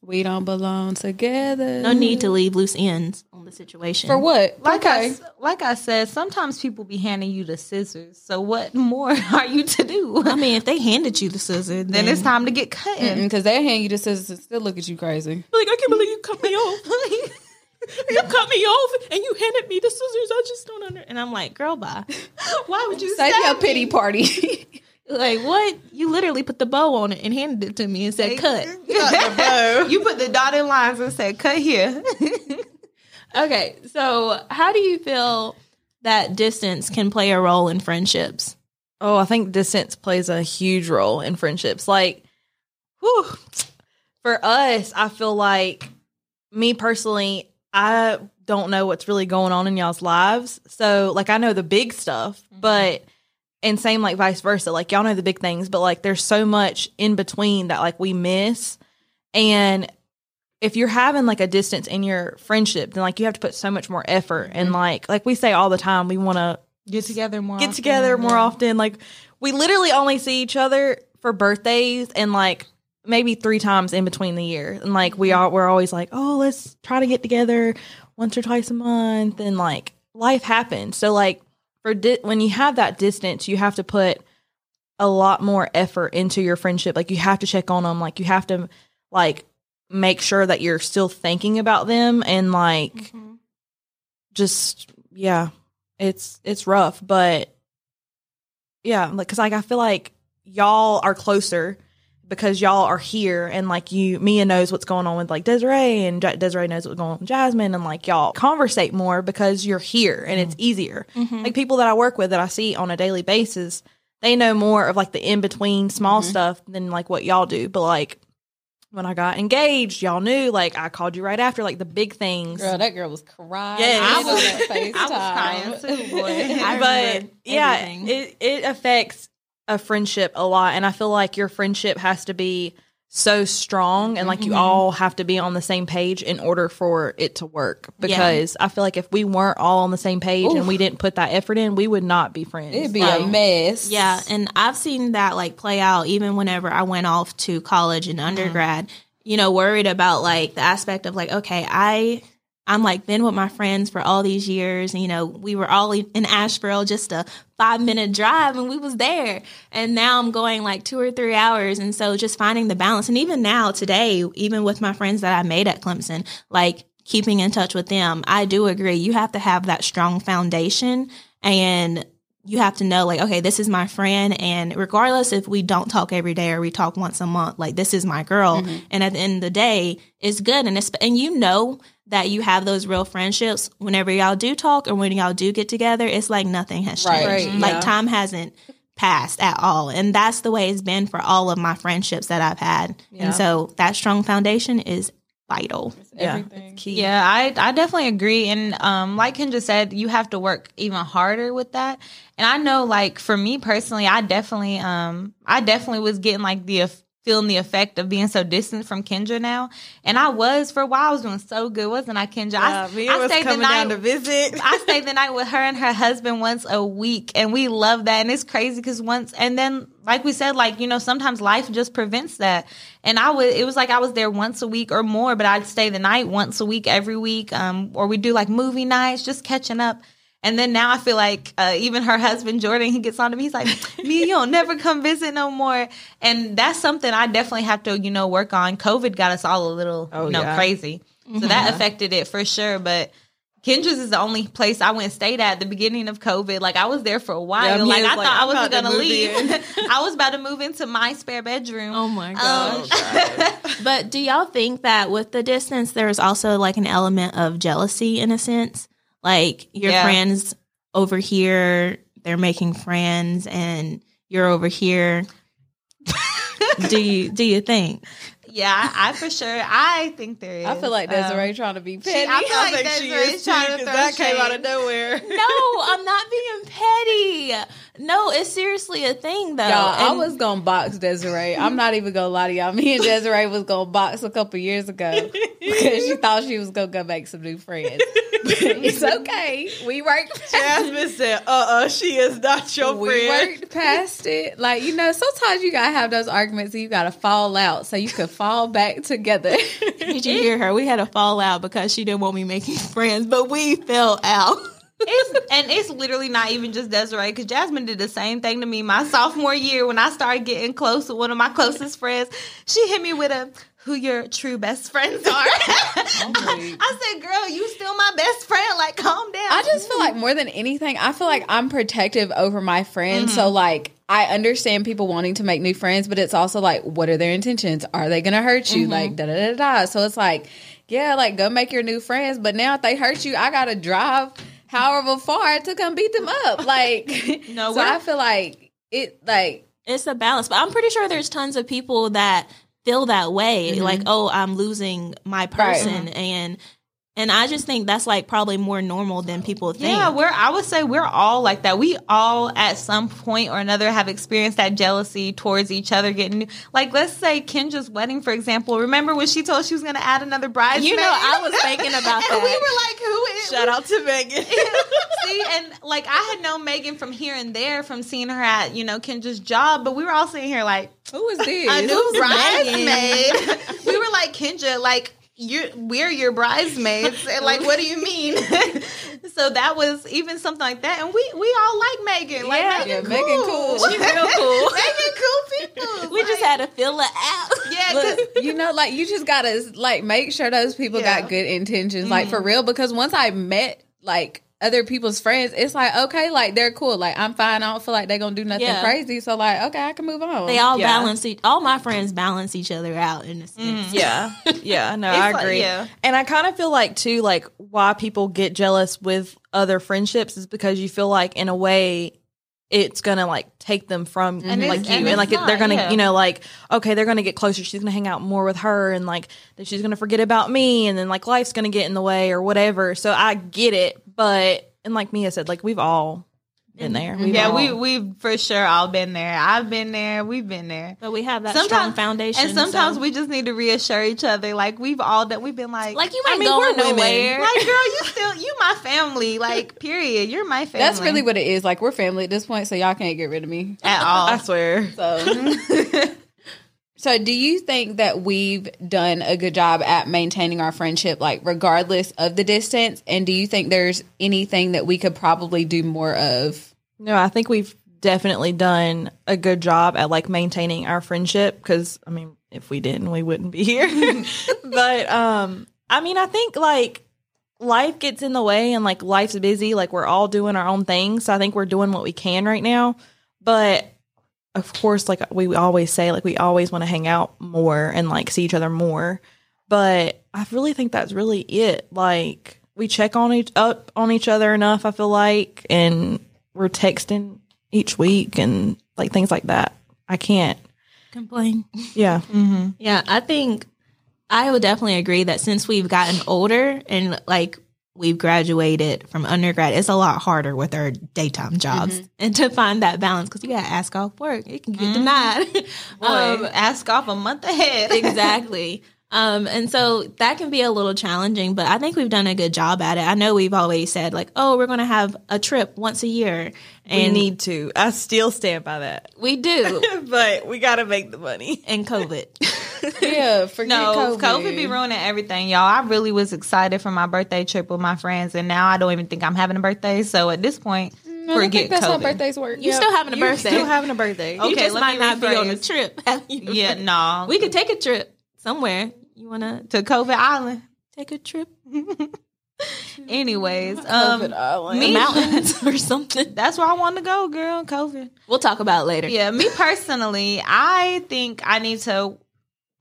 We don't belong together. no need to leave loose ends on the situation. For what? like I Okay. s- like I said, sometimes people be handing you the scissors. So what more are you to do? I mean, if they handed you the scissors, then, then it's time to get cutting. Because they hand you the scissors and still look at you crazy. like I can't believe you cut me off. you cut me off and you handed me the scissors. I just don't under. And I'm like, girl, bye. Why would you Save stab your me? pity party. Like what? You literally put the bow on it and handed it to me and said, "Cut." you put the dotted lines and said, "Cut here." Okay, so how do you feel that distance can play a role in friendships? Oh, I think distance plays a huge role in friendships. Like, whew, for us, I feel like me personally, I don't know what's really going on in y'all's lives. So, like, I know the big stuff, mm-hmm. but and same like vice versa. Like, y'all know the big things, but like, there's so much in between that like we miss. And if you're having like a distance in your friendship, then like you have to put so much more effort. And mm-hmm. like, like we say all the time, we want to Get together more. get often. together more often. Like we literally only see each other for birthdays and like maybe three times in between the year. And like we mm-hmm. are we're always like, oh, let's try to get together once or twice a month. And like life happens. So like for di- when you have that distance, you have to put a lot more effort into your friendship. Like you have to check on them. Like you have to like make sure that you're still thinking about them and like mm-hmm. just yeah it's it's rough but yeah like because like i feel like y'all are closer because y'all are here and like you mia knows what's going on with like desiree and Ja- desiree knows what's going on with jasmine and like y'all conversate more because you're here and it's mm-hmm. easier. Mm-hmm. Like people that i work with that i see on a daily basis they know more of like the in-between small mm-hmm. stuff than like what y'all do. But like when i got engaged y'all knew like i called you right after like the big things. Girl, that girl was crying. Yes. I I was, was- on that I was crying too, boy. I but yeah, it it affects a friendship a lot, and I feel like your friendship has to be so strong, and like you mm-hmm. all have to be on the same page in order for it to work. Because I feel like if we weren't all on the same page and we didn't put that effort in, we would not be friends. It'd be Like, a mess. Yeah, and I've seen that like play out even whenever I went off to college and mm-hmm. undergrad. You know, worried about like the aspect of like, okay, I I'm like been with my friends for all these years. And, you know, we were all in Asheboro, just a five minute drive, and we was there. And now I'm going like two or three hours. And so just finding the balance. And even now, today, even with my friends that I made at Clemson, like keeping in touch with them, I do agree. You have to have that strong foundation and you have to know like okay this is my friend and regardless if we don't talk every day or we talk once a month like this is my girl Mm-hmm. and at the end of the day it's good and it's and you know that you have those real friendships whenever y'all do talk or when y'all do get together it's like nothing has changed Right, Right, like yeah. time hasn't passed at all and that's the way it's been for all of my friendships that i've had Yeah. and so that strong foundation is vital Yeah, it's key. Yeah, I I definitely agree, and um, like Kendra said, you have to work even harder with that. And I know, like for me personally, I definitely um I definitely was getting like the eff- feeling the effect of being so distant from Kendra now, and I was for a while. I was doing so good, wasn't I, Kendra? Yeah, I, I was stayed the night down to visit. I stayed the night with her and her husband once a week, and we love that. And it's crazy because once, and then, like we said, like you know, sometimes life just prevents that. And I would, it was like I was there once a week or more, but I'd stay the night once a week, every week, um, or we'd do like movie nights, just catching up. And then now I feel like uh, even her husband Jordan, he gets on to me. He's like, "Me, you don't never come visit no more." And that's something I definitely have to, you know, work on. COVID got us all a little, Oh, you know, yeah. crazy. So that affected it for sure. But Kendra's is the only place I went and stayed at the beginning of COVID. Like I was there for a while. Yeah, like I like, thought I "I'm wasn't about to gonna leave. I was about to move into my spare bedroom. oh my Um, But do y'all think that with the distance, there's also like an element of jealousy in a sense? Like your Yeah. friends over here, they're making friends, and you're over here. do you do you think? yeah, I, I for sure. I think there is. I feel like Um, Desiree trying to be she- petty. I feel I like think she Desiree's is too, trying to 'cause throw that came out of nowhere. No, I'm not being petty. No, it's seriously a thing though. Y'all, I was gonna box Desiree. I'm not even gonna lie to y'all. Me and Desiree was gonna box a couple years ago because she thought she was gonna go make some new friends. But it's okay. We worked. past- Jasmine said, "Uh, uh she is not your We friend." We worked past it. Like you know, sometimes you gotta have those arguments and you gotta fall out so you can fall back together. Did you hear her? We had a fallout because she didn't want me making friends, but we fell out. It's, and it's literally not even just Desiree because Jasmine did the same thing to me my sophomore year when I started getting close with one of my closest friends. She hit me with a who your true best friends are. Oh I said, "Girl, you still my best friend. Like, calm down." I just feel like more than anything, I feel like I'm protective over my friends. So mm-hmm. like I understand people wanting to make new friends, but it's also like, what are their intentions? Are they gonna hurt you? Like mm-hmm. da da da da. So it's like, yeah, like go make your new friends. But now if they hurt you, I gotta drive however far to come beat them up. Like No, so I feel like it like It's a balance, but I'm pretty sure there's tons of people that feel that way. Mm-hmm. Like, oh, I'm losing my person, and and I just think that's like probably more normal than people think. Yeah, we're. I would say we're all like that. We all, at some point or another, have experienced that jealousy towards each other. Getting like, let's say Kendra's wedding, for example. Remember when she told she was going to add another bridesmaid? You know, I was thinking about that. and we were like, "Who is?" Shout out to Megan. See, and like I had known Megan from here and there, from seeing her at you know Kendra's job, but we were all sitting here like who is this? a new Megan? bridesmaid. we were like Kendra, like you're we're your bridesmaids, and like what do you mean? so that was even something like that, and we we all like Megan, like Yeah. Megan, Yeah, cool. Megan cool. She real cool. Megan cool people. we just had to fill it out. yeah Look, you know, like you just gotta like make sure those people Yeah. got good intentions, like for mm-hmm. real. Because once I met like other people's friends, it's like okay, like they're cool. Like I'm fine. I don't feel like they're gonna do nothing Yeah. crazy. So like okay, I can move on. They all Yeah. balance. Each, all my friends balance each other out in a sense. Mm, yeah, yeah, no, It's I like- agree. yeah. And I kind of feel like too, like why people get jealous with other friendships is because you feel like in a way it's gonna like take them from And like you, and and, like it- they're gonna, yeah. you know, like okay, they're gonna get closer. She's gonna hang out more with her, and like that she's gonna forget about me, and then like life's gonna get in the way or whatever. So I get it, but and like Mia said, like we've all been there. We've yeah, all- we we've for sure all been there. I've been there. We've been there. But we have that strong foundation. and sometimes so- we just need to reassure each other. Like we've all done. We've been like, like you I ain't mean, going we're women. nowhere. like girl, you still you my family. Like period, you're my family. That's really what it is. Like we're family at this point, so y'all can't get rid of me. at all. I swear. So So, do you think that we've done a good job at maintaining our friendship, like regardless of the distance? And do you think there's anything that we could probably do more of? No, I think we've definitely done a good job at like maintaining our friendship because I mean, if we didn't, we wouldn't be here. but um, I mean, I think like life gets in the way and like life's busy. Like we're all doing our own things. So I think we're doing what we can right now. But of course, like we always say, like we always want to hang out more and like see each other more. But I really think that's really it. Like we check on each up on each other enough. I feel like, and we're texting each week and like things like that. I can't. Complain. Yeah. Yeah, I think I would definitely agree that since we've gotten older and like we've graduated from undergrad, it's a lot harder with our daytime jobs and to find that balance because you got to ask off work. It can get denied. Boy, Um, ask off a month ahead. exactly. Um, and so that can be a little challenging, but I think we've done a good job at it. I know we've always said like, oh, we're going to have a trip once a year, We and need to. I still stand by that. we do. but we got to make the money. and COVID. Yeah, forget No, COVID. COVID. be ruining everything, y'all. I really was excited for my birthday trip with my friends, and now I don't even think I'm having a birthday. So at this point, I don't forget think that's how birthdays work. You still having a birthday. You're birthday? Still having a birthday. you Okay, just let might me not be on a trip. yeah, no, we could take a trip somewhere. You want to to COVID Island. take a trip? Anyways, COVID um, Island. me- mountains or something? that's where I want to go, girl. COVID. We'll talk about it later. Yeah, me personally, I think I need to.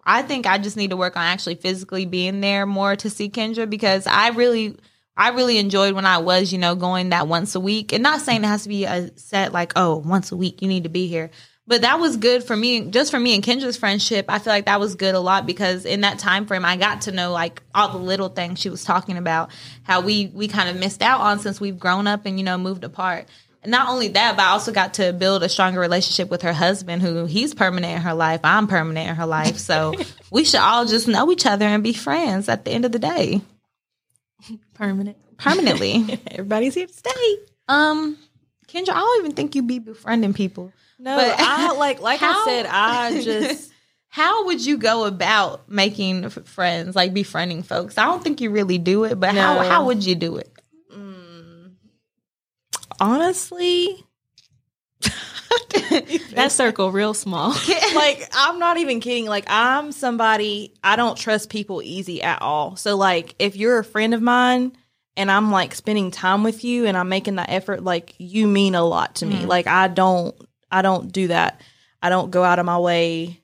I think I just need to work on actually physically being there more to see Kendra because I really, I really enjoyed when I was, you know, going that once a week. And not saying it has to be a set like, oh, once a week you need to be here, but that was good for me, just for me and Kendra's friendship. I feel like that was good a lot because in that time frame, I got to know like all the little things she was talking about, how we we kind of missed out on since we've grown up and you know moved apart. Not only that, but I also got to build a stronger relationship with her husband, who he's permanent in her life. I'm permanent in her life. So we should all just know each other and be friends at the end of the day, Permanent. permanently. Everybody's here to stay. um, Kendra, I don't even think you be befriending people. No, But- I like like How- I said, I just How would you go about making f- friends, like befriending folks? I don't think you really do it, but how how would you do it? Honestly That circle real small. like I'm not even kidding. Like I'm somebody I don't trust people easy at all. So like if you're a friend of mine and I'm like spending time with you and I'm making that effort, like you mean a lot to me. Mm-hmm. Like I don't I don't do that. I don't go out of my way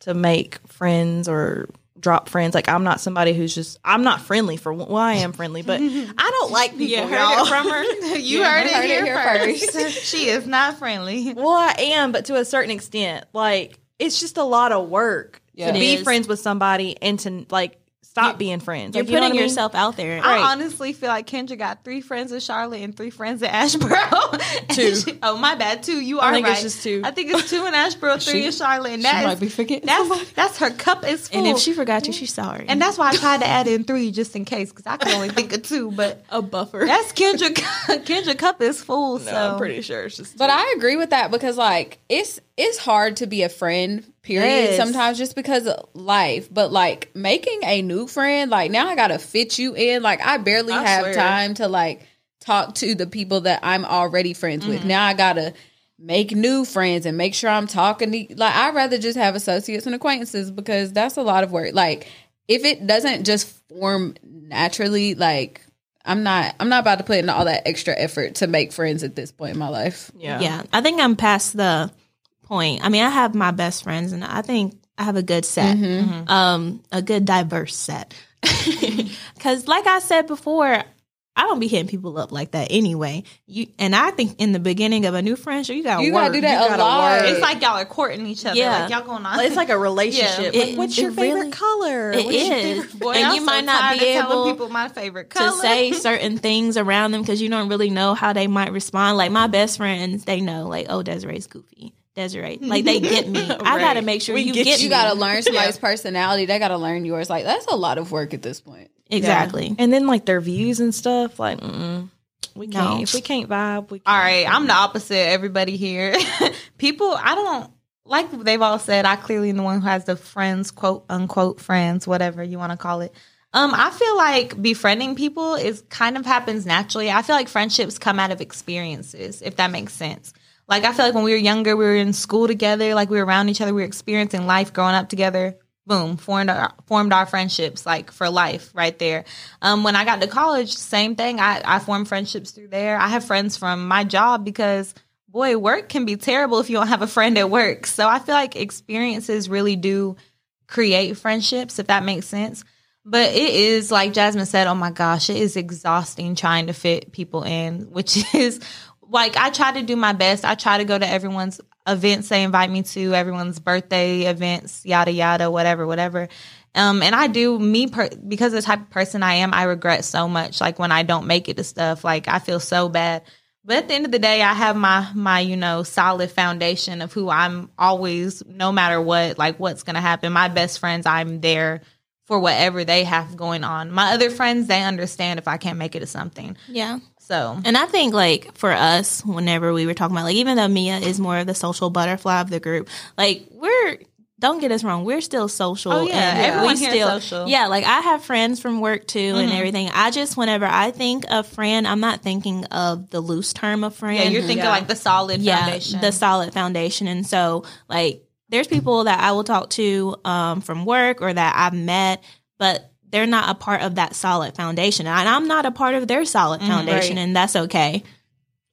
to make friends or drop friends. Like I'm not somebody who's just I'm not friendly for well I am friendly, but I don't like people. You heard it from her. You Yeah, heard, it, heard it here here first. she is not friendly. Well, I am, but to a certain extent. Like it's just a lot of work Yeah. to be is. friends with somebody and to like stop being friends. You're Like, you know putting what I mean? yourself out there. I Right. honestly feel like Kendra got three friends in Charlotte and three friends in Asheboro. And Two. she- oh, my bad. Two. You are I are think right. it's just two. I think it's two in Asheboro, three She- in Charlotte, and she that might be forgetting That's that's her cup is full. and if she forgot you, she's sorry. and that's why I tried to add in three just in case because I could only think of two. But a buffer. that's Kendra. Kendra cup is full. No, so I'm pretty sure it's just. But I agree with that because like it's it's hard to be a friend, period, Yes. sometimes just because of life. But like making a new friend, like now I gotta fit you in. Like I barely I have swear. time to like talk to the people that I'm already friends with. Mm-hmm. Now I gotta make new friends and make sure I'm talking to like I'd rather just have associates and acquaintances because that's a lot of work. Like if it doesn't just form naturally, like I'm not I'm not about to put in all that extra effort to make friends at this point in my life. yeah, yeah, I think I'm past the point. I mean, I have my best friends, and I think I have a good set, um, a good diverse set. Because, like I said before, I don't be hitting people up like that anyway. You and I think in the beginning of a new friendship, you got You gotta do that You a lot. work. it's like y'all are courting each other. Yeah. Like y'all going on. It's like a relationship. Yeah. Like, It- what's your favorite really- color? It What's your is. favorite- Boy, and I'm you so might not be of telling able people my favorite color. to say certain things around them because you don't really know how they might respond. Like my best friends, they know like, oh, Desiree's goofy. Desiree, like they get me. I gotta make sure We you get get, you. you me. gotta learn somebody's personality. They gotta learn yours. Like that's a lot of work at this point. exactly. And then like their views and stuff. Like, mm, we can't. No. If we can't vibe, we. Can't. All right, I'm the opposite. Everybody here, people. I don't. like they've all said, I clearly am the one who has the friends, quote unquote friends, whatever you want to call it. Um, I feel like befriending people is kind of happens naturally. I feel like friendships come out of experiences, if that makes sense. Like I feel like when we were younger, we were in school together, like we were around each other, we were experiencing life, growing up together. Boom, formed our formed our friendships like for life right there. Um, when I got to college, same thing. I, I formed friendships through there. I have friends from my job because boy, work can be terrible if you don't have a friend at work. So I feel like experiences really do create friendships, if that makes sense. But it is like Jasmine said, oh my gosh, it is exhausting trying to fit people in, which is like I try to do my best. I try to go to everyone's events they invite me to, everyone's birthday events, yada yada, whatever, whatever. Um, and I do me per- because of the type of person I am. I regret so much, like when I don't make it to stuff. Like I feel so bad. But at the end of the day, I have my my you know solid foundation of who I'm always, no matter what, like what's gonna happen. My best friends, I'm there for whatever they have going on. My other friends, they understand if I can't make it to something. Yeah. So And I think like for us, whenever we were talking about like even though Mia is more of the social butterfly of the group, like we're don't get us wrong, we're still social. Oh, yeah. and Everyone we still, social. Yeah, like I have friends from work too and everything. I just whenever I think of friend, I'm not thinking of the loose term of friend. yeah, you're thinking Yeah. like the solid yeah, foundation. the solid foundation. And so like there's people that I will talk to um, from work or that I've met, but they're not a part of that solid foundation. And I'm not a part of their solid mm, foundation, right. and that's okay.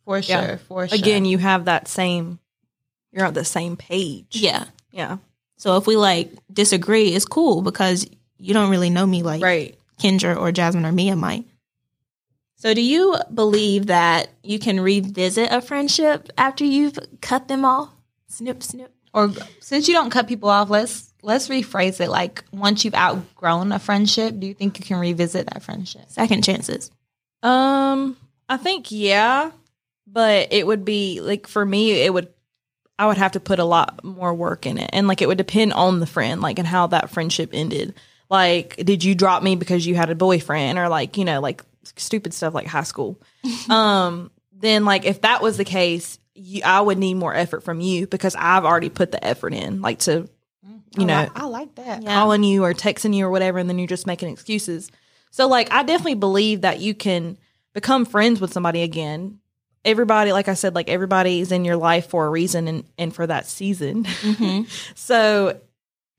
for sure, Yeah. for sure. Again, you have that same. You're on the same page. Yeah. Yeah. So if we like disagree, it's cool because you don't really know me like Right. Kendra or Jasmine or Mia might. So do you believe that you can revisit a friendship after you've cut them off? Snip, snip. or since you don't cut people off, let's let's rephrase it. Like once you've outgrown a friendship, do you think you can revisit that friendship? Second chances. Um, I think yeah, but it would be like for me, it would. I would have to put a lot more work in it, and like it would depend on the friend, like and how that friendship ended. Like, did you drop me because you had a boyfriend, or like you know, like stupid stuff like high school? um, then like if that was the case, you, I would need more effort from you because I've already put the effort in, like to you I know li- I like that. Yeah. calling you or texting you or whatever, and then you're just making excuses. So, like, I definitely believe that you can become friends with somebody again. Everybody, like I said, like everybody is in your life for a reason and, and for that season. Mm-hmm. so,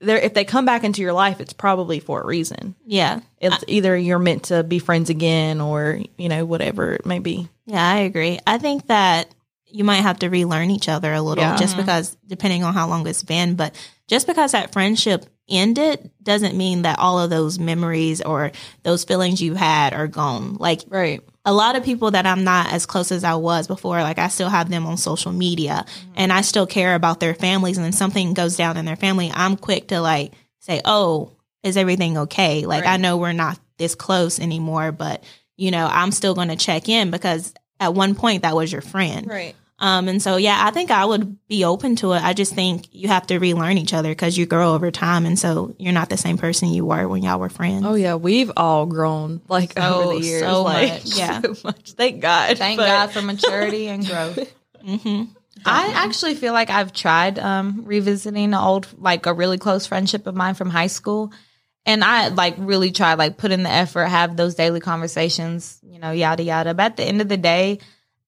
there, if they come back into your life, it's probably for a reason. Yeah. It's either you're meant to be friends again, or you know, whatever it may be. Yeah, I agree. I think that you might have to relearn each other a little Yeah. just because depending on how long it's been, but just because that friendship ended doesn't mean that all of those memories or those feelings you had are gone. Like Right. a lot of people that I'm not as close as I was before, like I still have them on social media mm-hmm. and I still care about their families and then something goes down in their family, I'm quick to like say, "Oh, is everything okay?" Like I know we're not this close anymore, but you know, I'm still going to check in because at one point that was your friend. Right. Um, and so, yeah, I think I would be open to it. I just think you have to relearn each other because you grow over time. And so you're not the same person you were when y'all were friends. Oh yeah, we've all grown like So- over the years. so like, much. Yeah. so much. Thank God. Thank But- God for maturity and growth. hmm I actually feel like I've tried um, revisiting an old, like a really close friendship of mine from high school. And I like really tried, like put in the effort, have those daily conversations, you know, yada, yada. But at the end of the day,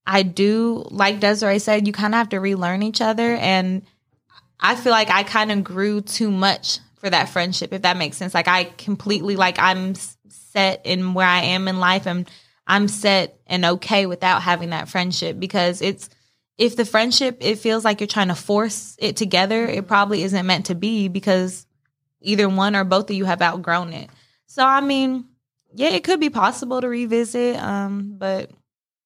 I do, like Desiree said, you kind of have to relearn each other. And I feel like I kind of grew too much for that friendship, if that makes sense. Like I completely, like I'm set in where I am in life and I'm set and okay without having that friendship because it's, if the friendship it feels like you're trying to force it together it probably isn't meant to be because either one or both of you have outgrown it so i mean yeah it could be possible to revisit um but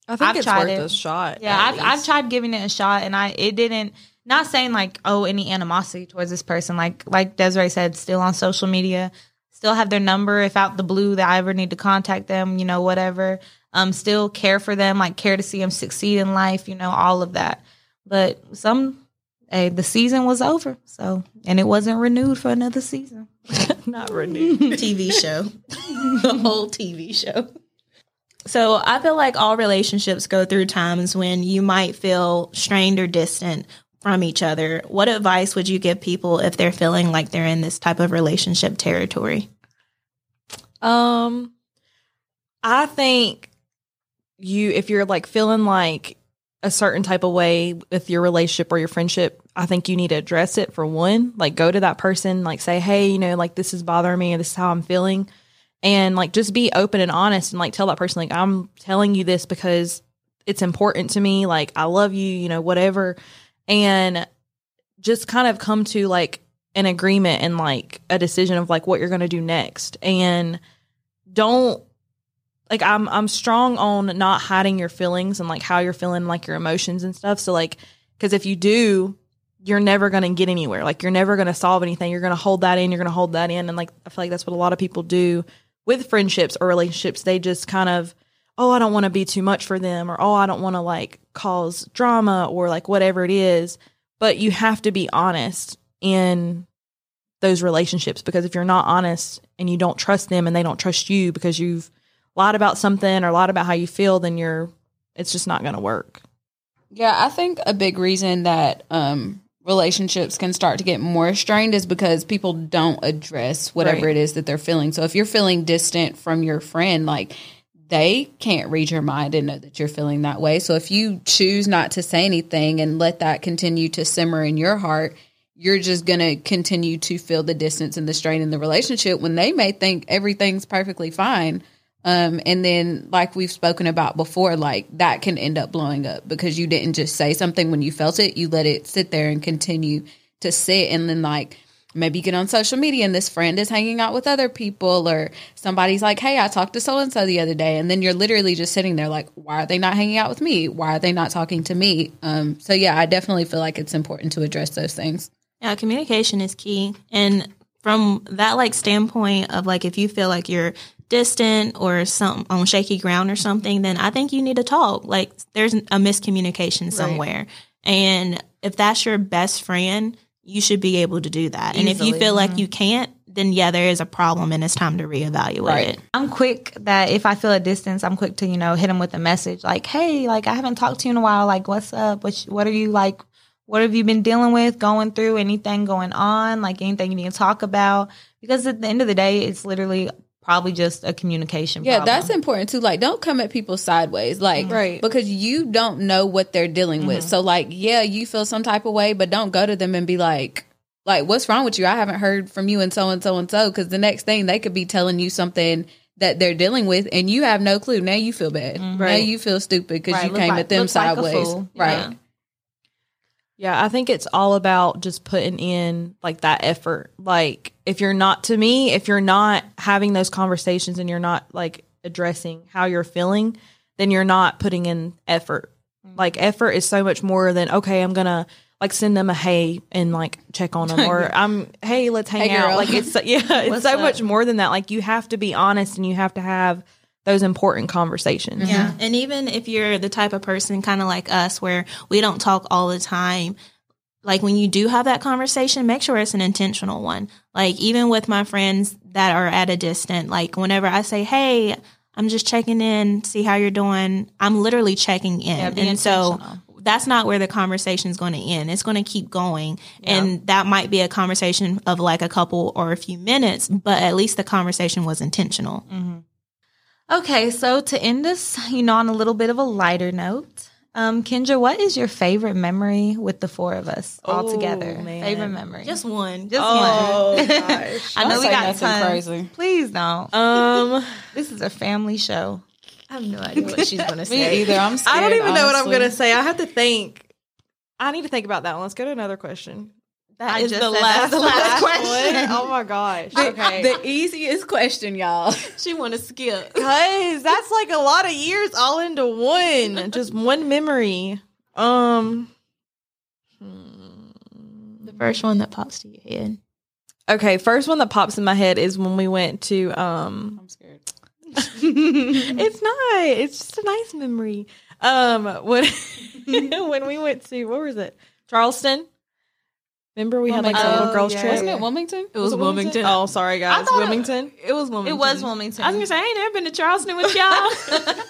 I think I've it's tried worth it. a shot. yeah I've, I've tried giving it a shot and i it didn't not saying like oh any animosity towards this person like like desiree said still on social media still have their number if out the blue that i ever need to contact them you know whatever um still care for them like care to see them succeed in life you know all of that but some hey the season was over so and it wasn't renewed for another season not renewed. TV show, the whole TV show. So I feel like all relationships go through times when you might feel strained or distant, from each other. What advice would you give people if they're feeling like they're in this type of relationship territory? Um, I think you, if you're like feeling like a certain type of way with your relationship or your friendship, I think you need to address it for one. Like, go to that person, like, say, hey, you know, like this is bothering me, or this is how I'm feeling. And like, just be open and honest and like tell that person, like, I'm telling you this because it's important to me. Like, I love you, you know, whatever. And just kind of come to like an agreement and like a decision of like what you're going to do next. And don't like I'm I'm strong on not hiding your feelings and like how you're feeling like your emotions and stuff. So like cuz if you do, you're never going to get anywhere. Like you're never going to solve anything. You're going to hold that in, you're going to hold that in and like I feel like that's what a lot of people do with friendships or relationships. They just kind of oh, I don't want to be too much for them or oh, I don't want to like cause drama or like whatever it is. But you have to be honest in those relationships because if you're not honest and you don't trust them and they don't trust you because you've lied about something or lied about how you feel, then you're it's just not going to work. Yeah, I think a big reason that um, relationships can start to get more strained is because people don't address whatever Right. it is that they're feeling. So if you're feeling distant from your friend, like they can't read your mind and know that you're feeling that way. So if you choose not to say anything and let that continue to simmer in your heart, you're just going to continue to feel the distance and the strain in the relationship when they may think everything's perfectly fine. Um, and then, like we've spoken about before, like that can end up blowing up because you didn't just say something when you felt it, you let it sit there and continue to sit. And then, like, maybe you get on social media and this friend is hanging out with other people, or somebody's like, Hey, I talked to so and so the other day. And then you're literally just sitting there, like, Why are they not hanging out with me? Why are they not talking to me? Um, so, yeah, I definitely feel like it's important to address those things. Yeah, communication is key. And from that like standpoint of like if you feel like you're distant or some on shaky ground or something, then I think you need to talk. Like there's a miscommunication somewhere. And if that's your best friend, you should be able to do that. And if you Easily. feel like mm-hmm. you can't, then yeah, there is a problem and it's time to reevaluate Right. it. I'm quick that if I feel a distance, I'm quick to you know hit them with a message like, "Hey, like I haven't talked to you in a while. Like, what's up? What what are you like? What have you been dealing with? Going through anything going on? Like anything you need to talk about? Because at the end of the day, it's literally probably just a communication. Yeah, problem. that's important too. Like, don't come at people sideways, like, mm-hmm. Right. Because you don't know what they're dealing with. Mm-hmm. So, like, yeah, you feel some type of way, but don't go to them and be like, like, what's wrong with you? I haven't heard from you and so and so and so. Because the next thing they could be telling you something that they're dealing with, and you have no clue. Now you feel bad. Mm-hmm. Now Right. you feel stupid because Right, you look came like- at them look like sideways, right? Yeah. Yeah, I think it's all about just putting in like that effort. Like if you're not to me, if you're not having those conversations and you're not like addressing how you're feeling, then you're not putting in effort. Mm-hmm. Like effort is so much more than okay, I'm going to like send them a hey and like check on them or I'm hey, let's hang Hey, out. Like it's yeah, it's What's so up? much more than that. Like you have to be honest and you have to have those important conversations. Yeah. Mm-hmm. And even if you're the type of person kind of like us where we don't talk all the time, like when you do have that conversation, make sure it's an intentional one. Like even with my friends that are at a distance, like whenever I say, "Hey, I'm just checking in, see how you're doing," I'm literally checking in. Yeah, and so that's not where the conversation is going to end. It's going to keep going. And that might be a conversation of like a couple or a few minutes, but at least the conversation was intentional. Mm-hmm. Okay, so to end this, you know, on a little bit of a lighter note, um, Kendra, what is your favorite memory with the four of us all Oh, together? man. Favorite memory, Just one. just Oh one. gosh. I know Don't we say got nothing tons. crazy. Please don't. Um This is a family show. I have no idea what she's going to Me say. either. I'm scared. I don't even know what I'm gonna say. I have to think. I need to think about that one. Let's go to another question. That I is the last, the last question. Oh my gosh. The, Okay. the easiest question, y'all. She want to skip. Cause that's like a lot of years all into one. Just one memory. Um The first one that pops to your head. Okay, first one that pops in my head is when we went to um I'm scared. it's not. It's just a nice memory. Um when when we went to what was it? Charleston. Remember we had like a little girls Oh, yeah. trip? Wasn't it Wilmington? It was Wilmington. Oh, sorry guys. thought it- Wilmington. It was Wilmington. It was Wilmington. I was going to say, I ain't never been to Charleston with y'all.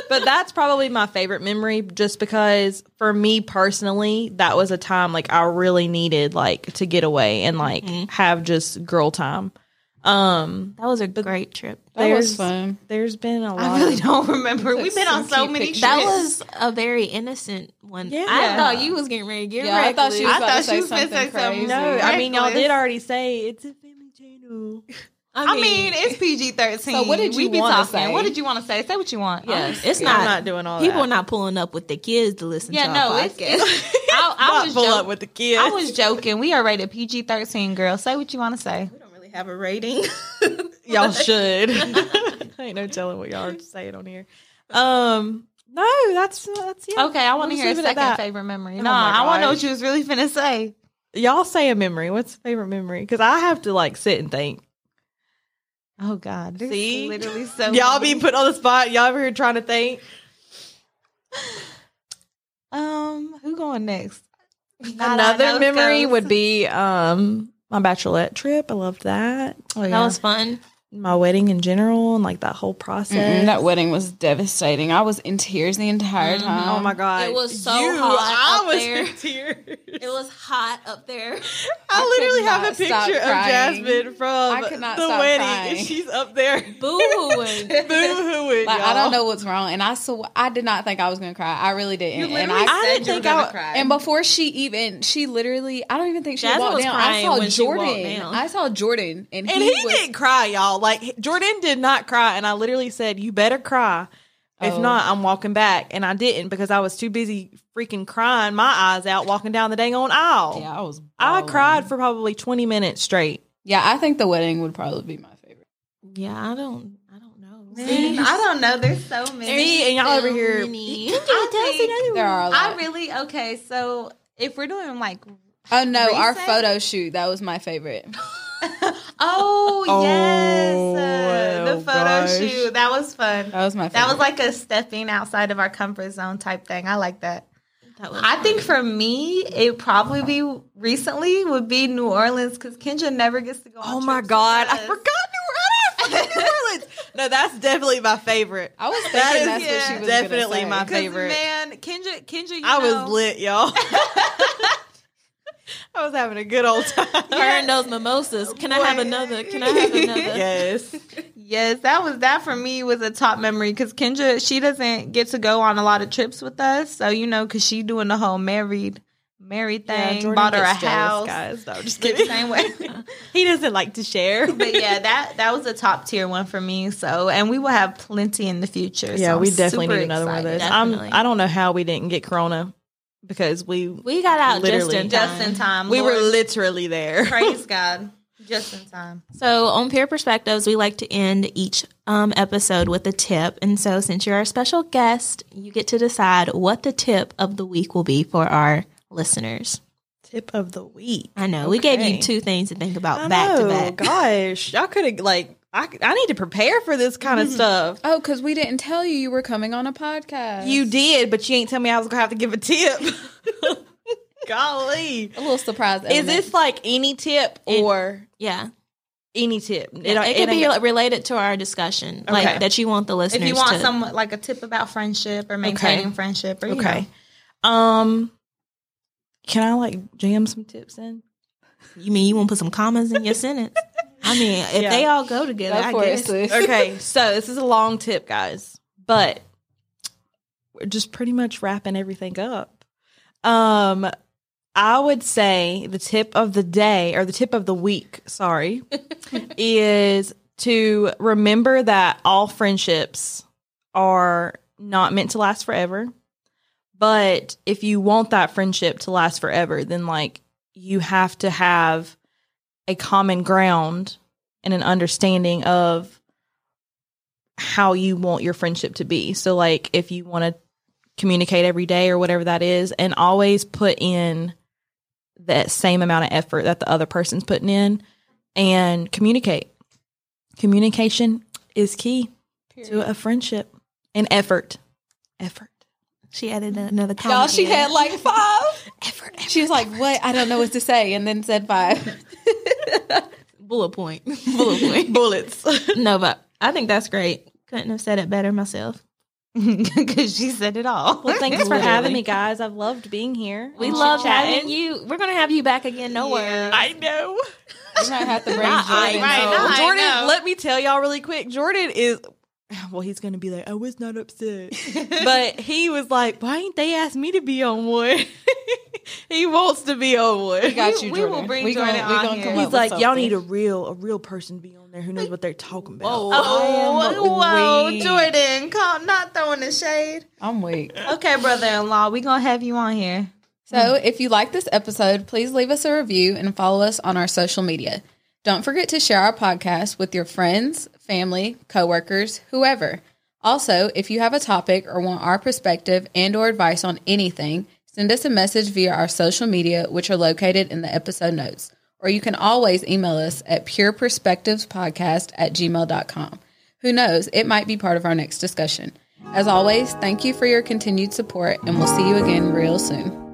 but that's probably my favorite memory just because for me personally, that was a time like I really needed like to get away and like have just girl time. Um That was a great trip. That was fun. there's been a lot I really don't remember. We've been on so many pictures. That was a very innocent one. Yeah. I thought you was getting ready to get Yeah, I thought she was I thought to she say was gonna something say something. crazy. No, I mean y'all did already say it's a family channel. I mean, it's PG thirteen. So what did we you be wanna talking? say? What did you want to say? Say what you want. yeah, Um, it's I'm not. not doing all people that. are not pulling up with the kids to listen yeah, to no. our It's, podcast. it's, I, I Not was pull joking. up with the kids. I was joking. We are rated PG thirteen. Girl, say what you want to say. We have a rating. y'all should. I Ain't no telling what y'all are saying on here. Um, no, that's that's yeah. Okay, I want to We'll hear a just leave it at second favorite memory. Oh no, my I want to know what you was really finna say. Y'all say a memory. What's a favorite memory? Because I have to like sit and think. Oh God, there's See? literally so y'all be put on the spot. Y'all ever here trying to think? Um, who going next? Not Another memory goes. would be um my bachelorette trip. I loved that. Oh, That was fun. My wedding in general and like that whole process. Mm-mm, that wedding was devastating. I was in tears the entire mm-hmm. time. oh my god, It was so You, hot I up was there. in tears. It was hot up there. I, I literally have a picture of. Jasmine from I could not the wedding, crying. and she's up there Boo-hooing. boo-hooing. Like I don't know what's wrong, and I so I did not think I was gonna cry. I really didn't, and literally I, I didn't think I. cry. and before she even she literally I don't even think she Jasmine walked was down. I crying saw when she Jordan. down. I saw Jordan, and, And he, he, was didn't cry, y'all. Like Jordan did not cry, and I literally said, "You better cry. If Oh. not, I'm walking back." And I didn't because I was too busy freaking crying my eyes out walking down the dang on aisle. yeah, I was. I cried for probably 20 minutes straight. Yeah, I think the wedding would probably be my favorite. Yeah, I don't. I don't know. Man, I don't know. There's so many. See, and y'all over here. Many. I think- There are a lot. I really okay. So if we're doing like, oh no, our photo shoot that was my favorite. oh, Oh, yes, uh, the oh, photo gosh. shoot that was fun. That was my favorite. That was like a stepping outside of our comfort zone type thing. I like that. That was I fun. think for me, it probably be recently would be New Orleans because Kendra never gets to go. On Oh my trips God, I us. forgot New Orleans. I forgot New Orleans. No, that's definitely my favorite. I was thinking That is that's what she was definitely gonna my favorite. Man, Kendra, Kendra, you I know, was lit, y'all. I was having a good old time. her and those mimosas. Can I have another? Can I have another? yes. Yes, that was that for me was a top memory because Kendra she doesn't get to go on a lot of trips with us, so you know because she doing the whole married married thing, Jordan bought her a jealous, house, guys. No, I'm just the kidding. same way. he doesn't like to share. but yeah, that that was a top tier one for me. So, and we will have plenty in the future. yeah, so we I'm definitely need another one of excited. those. I'm, I don't know how we didn't get Corona because we We got out just in Just time. in time, we were literally there. praise God, just in time. So, on Peer Perspectives, we like to end each um, episode with a tip. And so, since you're our special guest, you get to decide what the tip of the week will be for our listeners. Tip of the week. I know we gave you two things to think about I back know. to back. Oh gosh, y'all could have like. I, I need to prepare for this kind of stuff. Oh, because we didn't tell you you were coming on a podcast. You did, but you ain't tell me I was gonna have to give a tip. Golly, a little surprise. is this like any tip It- or Yeah. any tip? It, could be related to our discussion, Okay. like that you want the listeners If you want to. some like a tip about friendship or maintaining friendship, or you okay. know. Um, can I like jam some tips in? you mean you want to put some commas in your sentence? I mean, if Yeah. they all go together, Go I for it, guess. Okay, so this is a long tip, guys, but we're just pretty much wrapping everything up. Um, I would say the tip of the day or the tip of the week, sorry, is to remember that all friendships are not meant to last forever. But if you want that friendship to last forever, then like you have to have a common ground and an understanding of how you want your friendship to be. So like if you want to communicate every day or whatever that is and always put in that same amount of effort that the other person's putting in and communicate. Communication is key to a friendship and effort. Effort. She added another comment. Y'all, she in. had like five. Effort. effort. She was like, "What? I don't know what to say," and then said five. bullet point. bullet point. bullets. no, but I think that's great. Couldn't have said it better myself. because she said it all. Well, thanks for having me, guys. I've loved being here. We love chit-chatting. having you. We're gonna have you back again. No worries. I know. You might have to bring Not I Jordan. right, know. not I Jordan, know. let me tell y'all really quick. Jordan is. Well, he's gonna be like, I was not upset, but he was like, "Why ain't they asked me to be on one?" he wants to be on one. We got you, We- we will bring we Jordan gonna, on gonna here. come He's up like, y'all need a real, a real person to be on there who knows what they're talking about. Whoa. Oh, I am whoa, weak. Jordan, call, not throwing the shade. I'm weak. Okay, brother-in-law, we gonna have you on here. So, if you like this episode, please leave us a review and follow us on our social media. Don't forget to share our podcast with your friends, family, coworkers, whoever. Also, if you have a topic or want our perspective and or advice on anything, send us a message via our social media which are located in the episode notes. Or you can always email us at pureperspectivespodcast at gmail.com. Who knows, it might be part of our next discussion. As always, thank you for your continued support and we'll see you again real soon.